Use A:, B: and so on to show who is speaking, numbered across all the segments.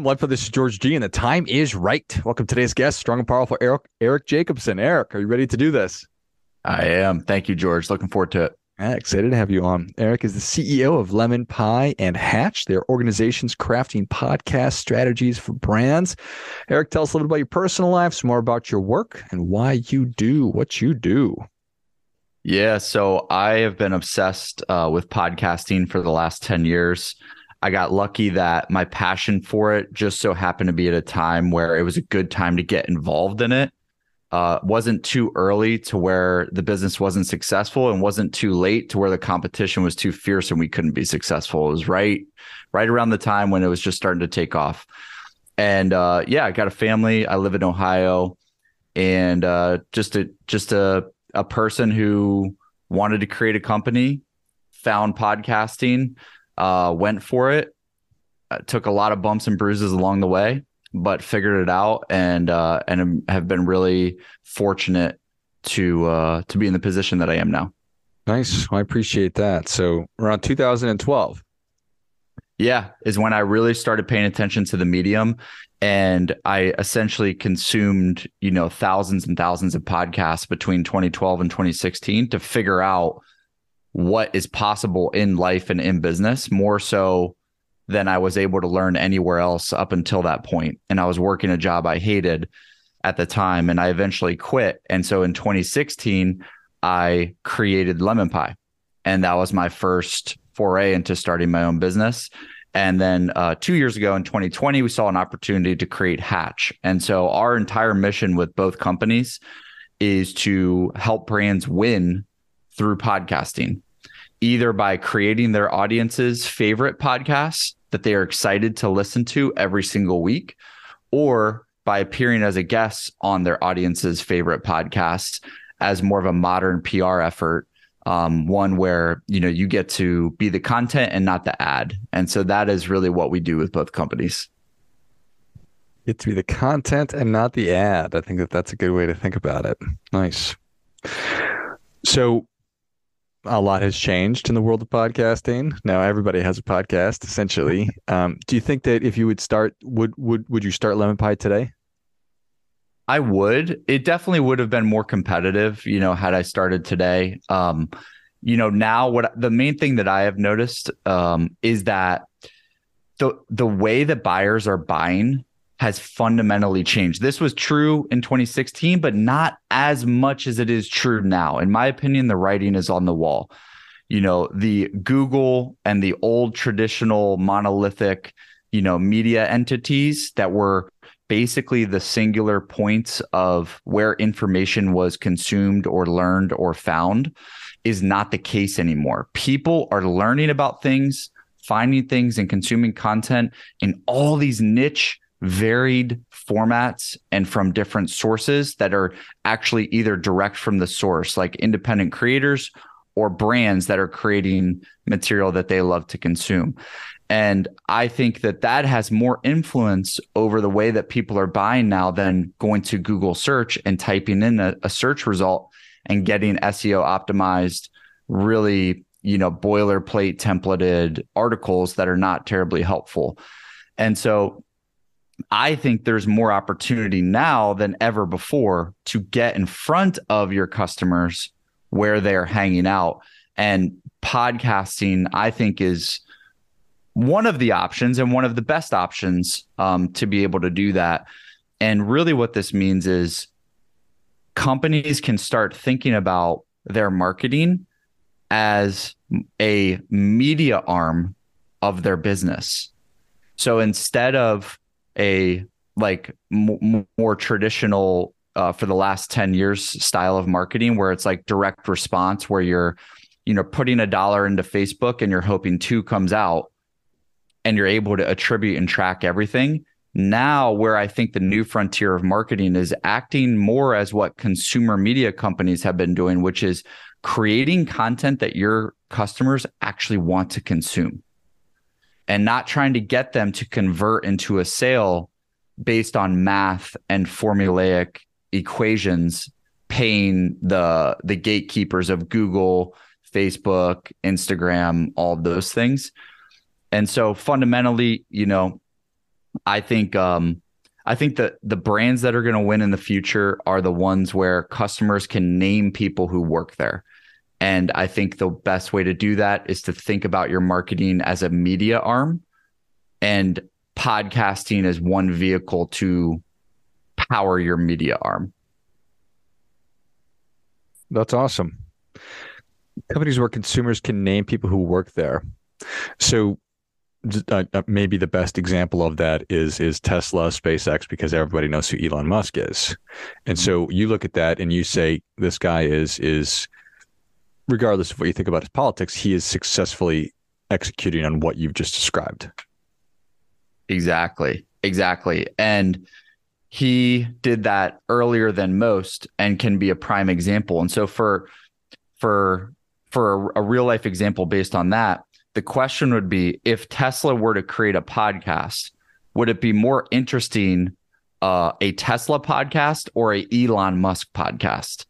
A: Well, I'm live for this is George G, and the time is right. Welcome to today's guest, strong and powerful Eric Eric Jacobson. Eric, are you ready to do this?
B: I am. Thank you, George. Looking forward to it.
A: Yeah, excited to have you on. Eric is the CEO of Lemon Pie and Hatch. Their organizations crafting podcast strategies for brands. Eric, tell us a little bit about your personal life, some more about your work, and why you do what you do.
B: Yeah, so I have been obsessed uh, with podcasting for the last 10 years. I got lucky that my passion for it just so happened to be at a time where it was a good time to get involved in it. Uh, wasn't too early to where the business wasn't successful and wasn't too late to where the competition was too fierce and we couldn't be successful. It was right, right around the time when it was just starting to take off. And uh, yeah, I got a family. I live in Ohio, and uh, just a just a a person who wanted to create a company, found podcasting, uh, went for it. Uh, took a lot of bumps and bruises along the way, but figured it out and uh, and have been really fortunate to uh, to be in the position that I am now.
A: Nice, I appreciate that. So around 2012.
B: Yeah, is when I really started paying attention to the medium and I essentially consumed, you know, thousands and thousands of podcasts between 2012 and 2016 to figure out what is possible in life and in business more so than I was able to learn anywhere else up until that point. And I was working a job I hated at the time and I eventually quit. And so in 2016, I created Lemon Pie. And that was my first foray into starting my own business. And then uh, two years ago in 2020, we saw an opportunity to create Hatch. And so our entire mission with both companies is to help brands win through podcasting, either by creating their audience's favorite podcasts that they are excited to listen to every single week, or by appearing as a guest on their audience's favorite podcasts as more of a modern PR effort. Um, one where you know you get to be the content and not the ad, and so that is really what we do with both companies.
A: Get to be the content and not the ad. I think that that's a good way to think about it. Nice. So a lot has changed in the world of podcasting. Now everybody has a podcast essentially. Um, do you think that if you would start, would would would you start Lemon Pie today?
B: I would. It definitely would have been more competitive, you know, had I started today. Um, you know, now what the main thing that I have noticed um, is that the the way that buyers are buying has fundamentally changed. This was true in 2016, but not as much as it is true now. In my opinion, the writing is on the wall. You know, the Google and the old traditional monolithic, you know, media entities that were basically the singular points of where information was consumed or learned or found is not the case anymore. People are learning about things, finding things, and consuming content in all these niche varied formats and from different sources that are actually either direct from the source, like independent creators or brands that are creating material that they love to consume. And I think that that has more influence over the way that people are buying now than going to Google search and typing in a, a search result and getting SEO optimized, really, you know, boilerplate templated articles that are not terribly helpful. And so I think there's more opportunity now than ever before to get in front of your customers where they're hanging out. And podcasting, I think, is one of the options and one of the best options um, to be able to do that. And really, what this means is companies can start thinking about their marketing as a media arm of their business. So instead of a like m- more traditional uh, for the last 10 years style of marketing where it's like direct response where you're you know putting a dollar into facebook and you're hoping two comes out and you're able to attribute and track everything. Now where i think the new frontier of marketing is acting more as what consumer media companies have been doing which is creating content that your customers actually want to consume and not trying to get them to convert into a sale based on math and formulaic equations paying the the gatekeepers of Google, Facebook, Instagram, all those things. And so fundamentally, you know, I think um, I think that the brands that are going to win in the future are the ones where customers can name people who work there. And I think the best way to do that is to think about your marketing as a media arm and podcasting as one vehicle to power your media arm.
A: That's awesome. Companies where consumers can name people who work there. So uh, uh, maybe the best example of that is is Tesla, SpaceX, because everybody knows who Elon Musk is, and so you look at that and you say this guy is is, regardless of what you think about his politics, he is successfully executing on what you've just described.
B: Exactly, exactly, and he did that earlier than most, and can be a prime example. And so for for for a, a real life example based on that the question would be if Tesla were to create a podcast, would it be more interesting uh, a Tesla podcast or a Elon Musk podcast?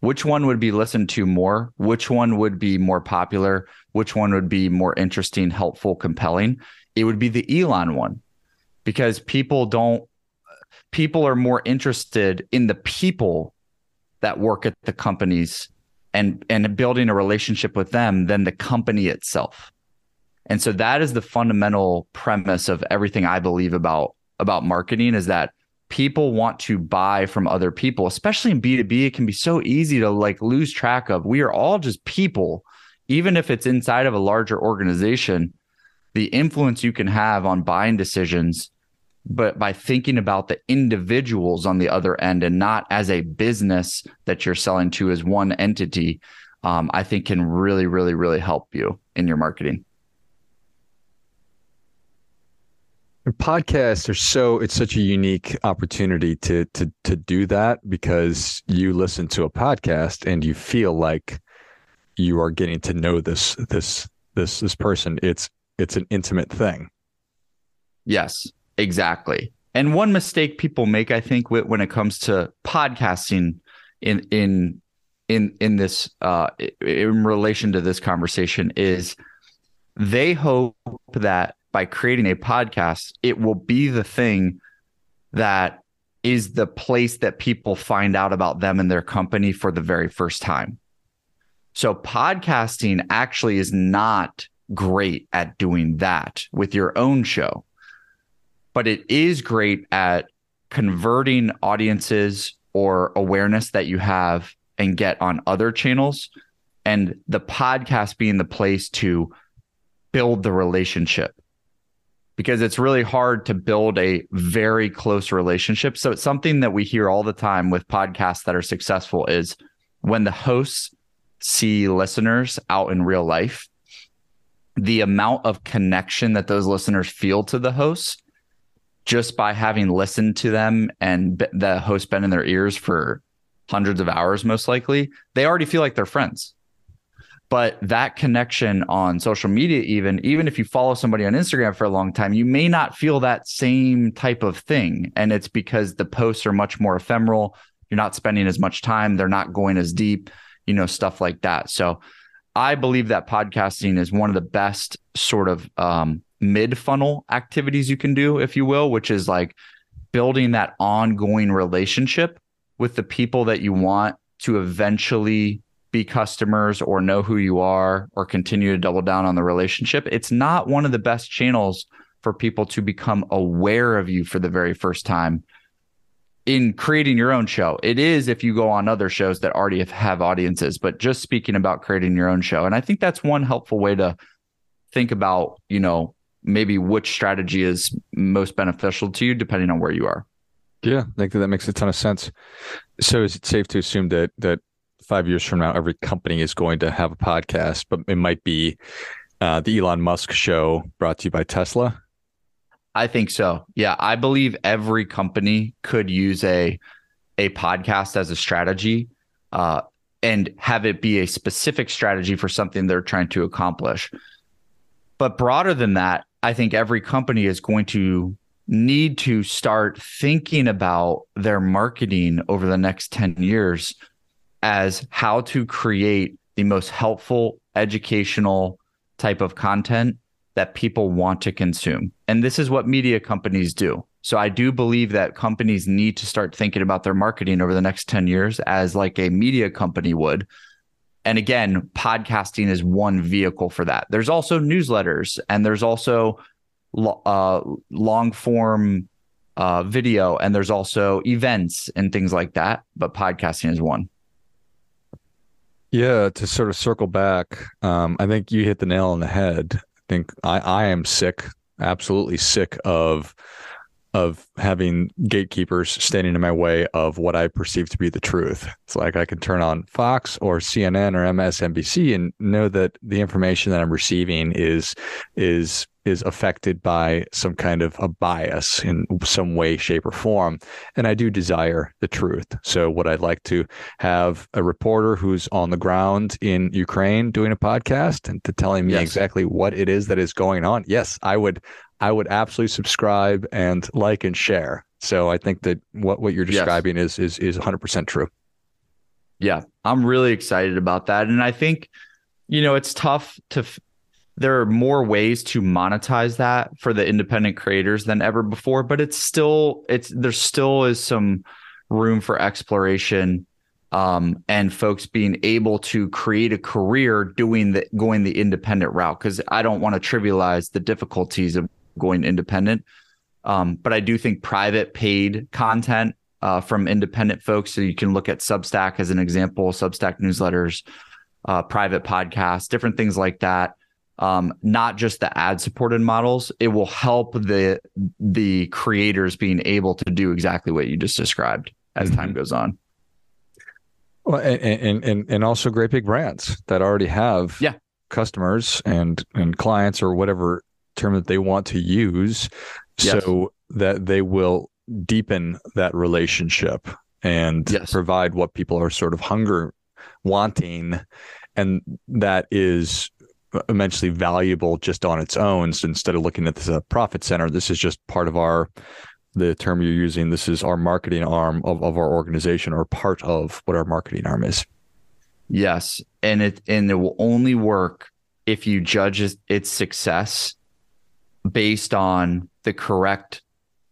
B: Which one would be listened to more? Which one would be more popular? Which one would be more interesting, helpful, compelling? It would be the Elon one because people don't, people are more interested in the people that work at the companies and and building a relationship with them than the company itself. And so that is the fundamental premise of everything I believe about about marketing is that people want to buy from other people, especially in B2B. It can be so easy to like lose track of. We are all just people, even if it's inside of a larger organization, the influence you can have on buying decisions, but by thinking about the individuals on the other end and not as a business that you're selling to as one entity, um, I think can really, really, really help you in your marketing.
A: Podcasts are so it's such a unique opportunity to to to do that because you listen to a podcast and you feel like you are getting to know this this this this person. It's it's an intimate thing.
B: Yes exactly. And one mistake people make i think when it comes to podcasting in in in in this uh in relation to this conversation is they hope that by creating a podcast, it will be the thing that is the place that people find out about them and their company for the very first time. So, podcasting actually is not great at doing that with your own show, but it is great at converting audiences or awareness that you have and get on other channels. And the podcast being the place to build the relationship because it's really hard to build a very close relationship. So it's something that we hear all the time with podcasts that are successful is when the hosts see listeners out in real life, the amount of connection that those listeners feel to the hosts just by having listened to them and the host been in their ears for hundreds of hours most likely, they already feel like they're friends but that connection on social media even even if you follow somebody on instagram for a long time you may not feel that same type of thing. And it's because the posts are much more ephemeral. You're not spending as much time. They're not going as deep you know stuff like that. So i believe that podcasting is one of the best sort of um, mid funnel activities you can do if you will which is like building that ongoing relationship with the people that you want to eventually be customers or know who you are or continue to double down on the relationship, it's not one of the best channels for people to become aware of you for the very first time in creating your own show. It is if you go on other shows that already have, audiences, but just speaking about creating your own show. And I think that's one helpful way to think about, you know, maybe which strategy is most beneficial to you depending on where you are.
A: Yeah, I think that makes a ton of sense. So is it safe to assume that that five years from now, every company is going to have a podcast, but it might be uh, the Elon Musk show brought to you by Tesla.
B: I think so. Yeah, I believe every company could use a a podcast as a strategy, uh, and have it be a specific strategy for something they're trying to accomplish. But broader than that, I think every company is going to need to start thinking about their marketing over the next 10 years as how to create the most helpful educational type of content that people want to consume. And this is what media companies do. So I do believe that companies need to start thinking about their marketing over the next 10 years as like a media company would. And again, podcasting is one vehicle for that. There's also newsletters and there's also uh, long form uh, video and there's also events and things like that. But podcasting is one.
A: Yeah, to sort of circle back, um, I think you hit the nail on the head. I think I, I am sick, absolutely sick of of having gatekeepers standing in my way of what I perceive to be the truth. It's like I can turn on Fox or CNN or MSNBC and know that the information that I'm receiving is is is affected by some kind of a bias in some way, shape, or form. And I do desire the truth. So, would I'd like to have a reporter who's on the ground in Ukraine doing a podcast and to telling me yes. exactly what it is that is going on? Yes, I would. I would absolutely subscribe and like and share. So I think that what, what you're describing yes. is is is 100% true.
B: Yeah, I'm really excited about that, and I think you know it's tough to there are more ways to monetize that for the independent creators than ever before but it's still it's there still is some room for exploration um, and folks being able to create a career doing the going the independent route because i don't want to trivialize the difficulties of going independent. Um, but i do think private paid content uh, from independent folks so you can look at substack as an example substack newsletters uh, private podcasts different things like that um, not just the ad supported models. It will help the the creators being able to do exactly what you just described as mm-hmm. time goes on.
A: Well, and, and and also great big brands that already have
B: yeah.
A: customers and and clients or whatever term that they want to use, yes. so that they will deepen that relationship and yes. provide what people are sort of hunger wanting and that is immensely valuable just on its own. So instead of looking at this as a profit center, this is just part of our the term you're using. This is our marketing arm of, of our organization or part of what our marketing arm is.
B: Yes. And it and it will only work if you judge its success based on the correct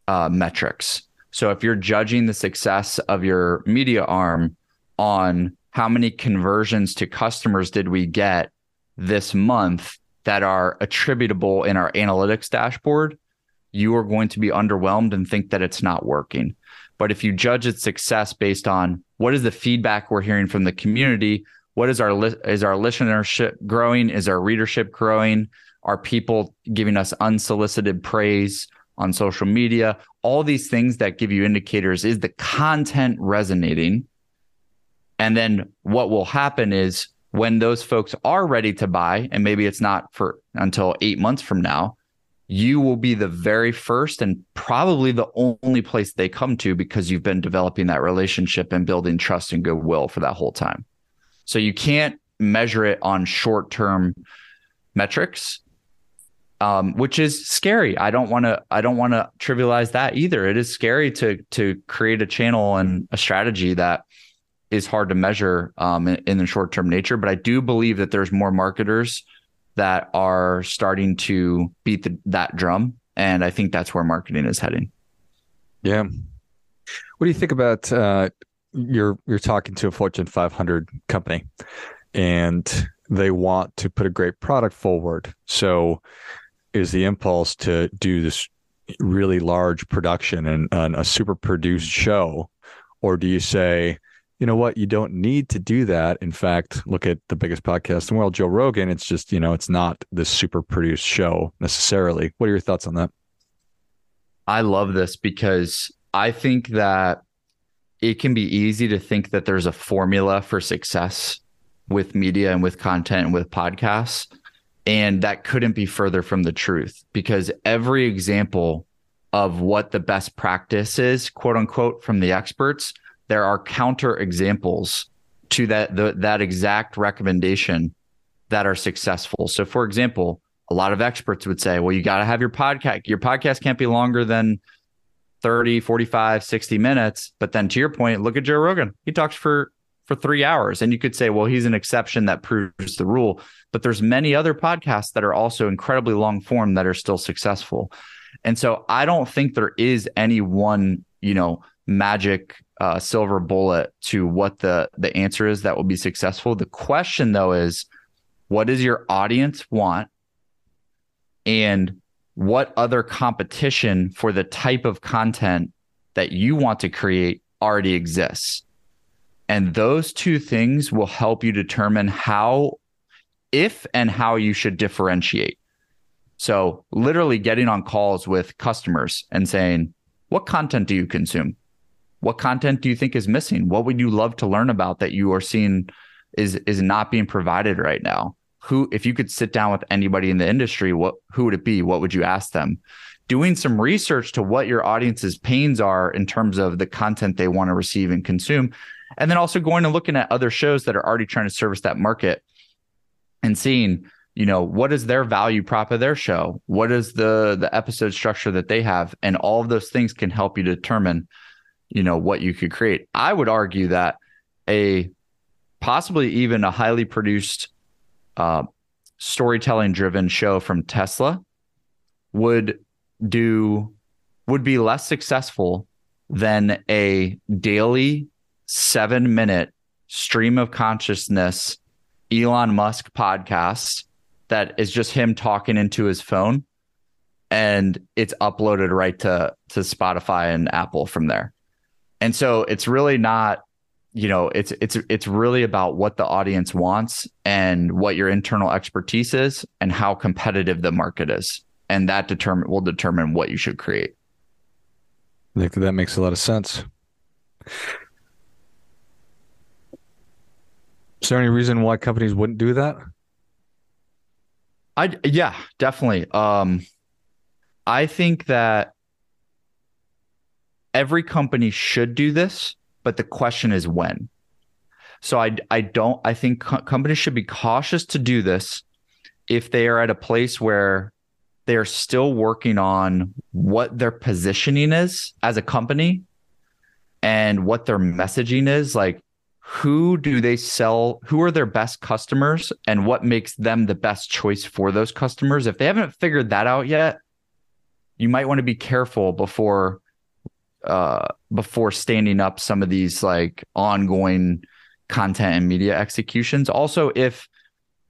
B: uh, metrics. So if you're judging the success of your media arm on how many conversions to customers did we get this month that are attributable in our analytics dashboard, you are going to be underwhelmed and think that it's not working. But if you judge its success based on what is the feedback we're hearing from the community, what is our is our listenership growing? Is our readership growing? Are people giving us unsolicited praise on social media? All these things that give you indicators is the content resonating? And then what will happen is when those folks are ready to buy, and maybe it's not for until eight months from now, you will be the very first and probably the only place they come to because you've been developing that relationship and building trust and goodwill for that whole time. So you can't measure it on short term metrics. Um, which is scary. I don't want to. I don't want to trivialize that either. It is scary to to create a channel and a strategy that is hard to measure um, in, in the short term nature. But I do believe that there's more marketers that are starting to beat the, that drum, and I think that's where marketing is heading.
A: Yeah. What do you think about uh, you're you're talking to a Fortune 500 company, and they want to put a great product forward. So, is the impulse to do this really large production and, and a super produced show, or do you say? You know what? You don't need to do that. In fact, look at the biggest podcast in the world, Joe Rogan. It's just, you know, it's not this super produced show necessarily. What are your thoughts on that?
B: I love this because I think that it can be easy to think that there's a formula for success with media and with content and with podcasts. And that couldn't be further from the truth because every example of what the best practice is, quote unquote, from the experts there are counter examples to that the, that exact recommendation that are successful. So for example, a lot of experts would say, well, you got to have your podcast. Your podcast can't be longer than 30, 45, 60 minutes. But then to your point, look at Joe Rogan. He talks for for three hours. And you could say, well, he's an exception that proves the rule. But there's many other podcasts that are also incredibly long form that are still successful. And so I don't think there is any one, you know, magic uh, silver bullet to what the the answer is that will be successful. The question though is, what does your audience want, and what other competition for the type of content that you want to create already exists. And those two things will help you determine how, if and how you should differentiate. So, literally getting on calls with customers and saying, What content do you consume? What content do you think is missing? What would you love to learn about that you are seeing is, is not being provided right now? Who, if you could sit down with anybody in the industry, what who would it be? What would you ask them? Doing some research to what your audience's pains are in terms of the content they want to receive and consume, and then also going and looking at other shows that are already trying to service that market and seeing you know what is their value prop of their show what is the the episode structure that they have and all of those things can help you determine you know what you could create i would argue that a possibly even a highly produced uh, storytelling driven show from tesla would do would be less successful than a daily seven minute stream of consciousness Elon Musk podcast that is just him talking into his phone and it's uploaded right to to Spotify and Apple from there. And so it's really not you know it's it's it's really about what the audience wants and what your internal expertise is and how competitive the market is and that determine will determine what you should create.
A: I think that makes a lot of sense. Is there any reason why companies wouldn't do that?
B: I yeah, definitely. Um, I think that every company should do this, but the question is when. So I I don't I think co- companies should be cautious to do this if they are at a place where they are still working on what their positioning is as a company and what their messaging is like who do they sell who are their best customers and what makes them the best choice for those customers if they haven't figured that out yet you might want to be careful before uh before standing up some of these like ongoing content and media executions also if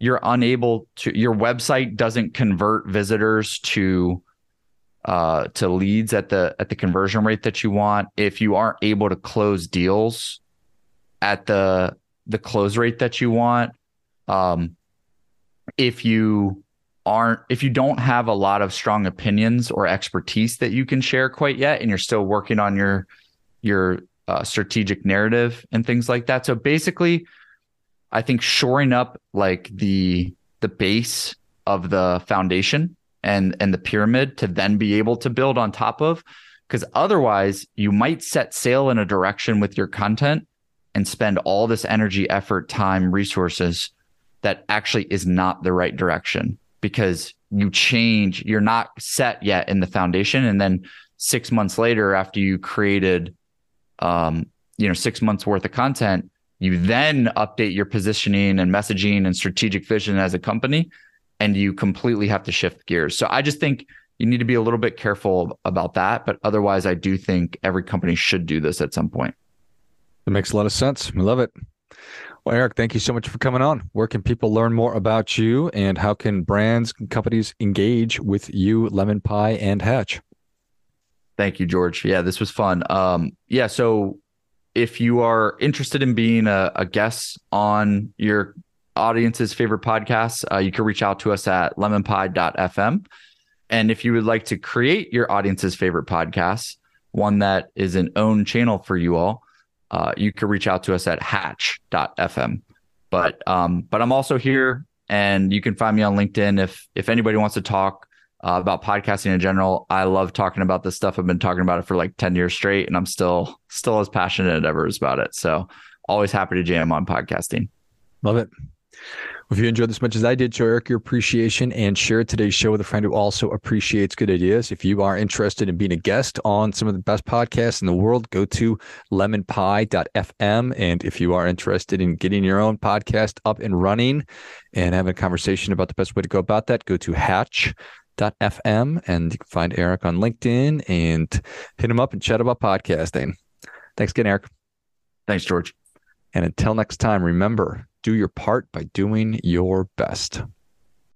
B: you're unable to your website doesn't convert visitors to uh to leads at the at the conversion rate that you want if you aren't able to close deals at the the close rate that you want. Um, if you aren't if you don't have a lot of strong opinions or expertise that you can share quite yet and you're still working on your your uh, strategic narrative and things like that. So basically i think shoring up like the the base of the foundation and and the pyramid to then be able to build on top of because otherwise you might set sail in a direction with your content and spend all this energy, effort, time, resources that actually is not the right direction because you change, you're not set yet in the foundation. And then six months later, after you created, um, you know, six months worth of content, you then update your positioning and messaging and strategic vision as a company, and you completely have to shift gears. So I just think you need to be a little bit careful about that. But otherwise, I do think every company should do this at some point.
A: That makes a lot of sense. We love it. Well, Eric, thank you so much for coming on. Where can people learn more about you and how can brands and companies engage with you, Lemon Pie and Hatch?
B: Thank you, George. Yeah, this was fun. Um, yeah, so if you are interested in being a, a guest on your audience's favorite podcasts, uh, you can reach out to us at lemonpie.fm. And if you would like to create your audience's favorite podcast, one that is an own channel for you all, uh, you can reach out to us at hatch.fm. But um, but I'm also here and you can find me on LinkedIn if if anybody wants to talk uh, about podcasting in general. I love talking about this stuff. I've been talking about it for like 10 years straight and I'm still still as passionate as ever about it. So always happy to jam on podcasting.
A: Love it. If you enjoyed this much as I did, show Eric your appreciation and share today's show with a friend who also appreciates good ideas. If you are interested in being a guest on some of the best podcasts in the world, go to lemonpie.fm. And if you are interested in getting your own podcast up and running and having a conversation about the best way to go about that, go to hatch.fm and you can find Eric on LinkedIn and hit him up and chat about podcasting. Thanks again, Eric.
B: Thanks, George.
A: And until next time, remember do your part by doing your best.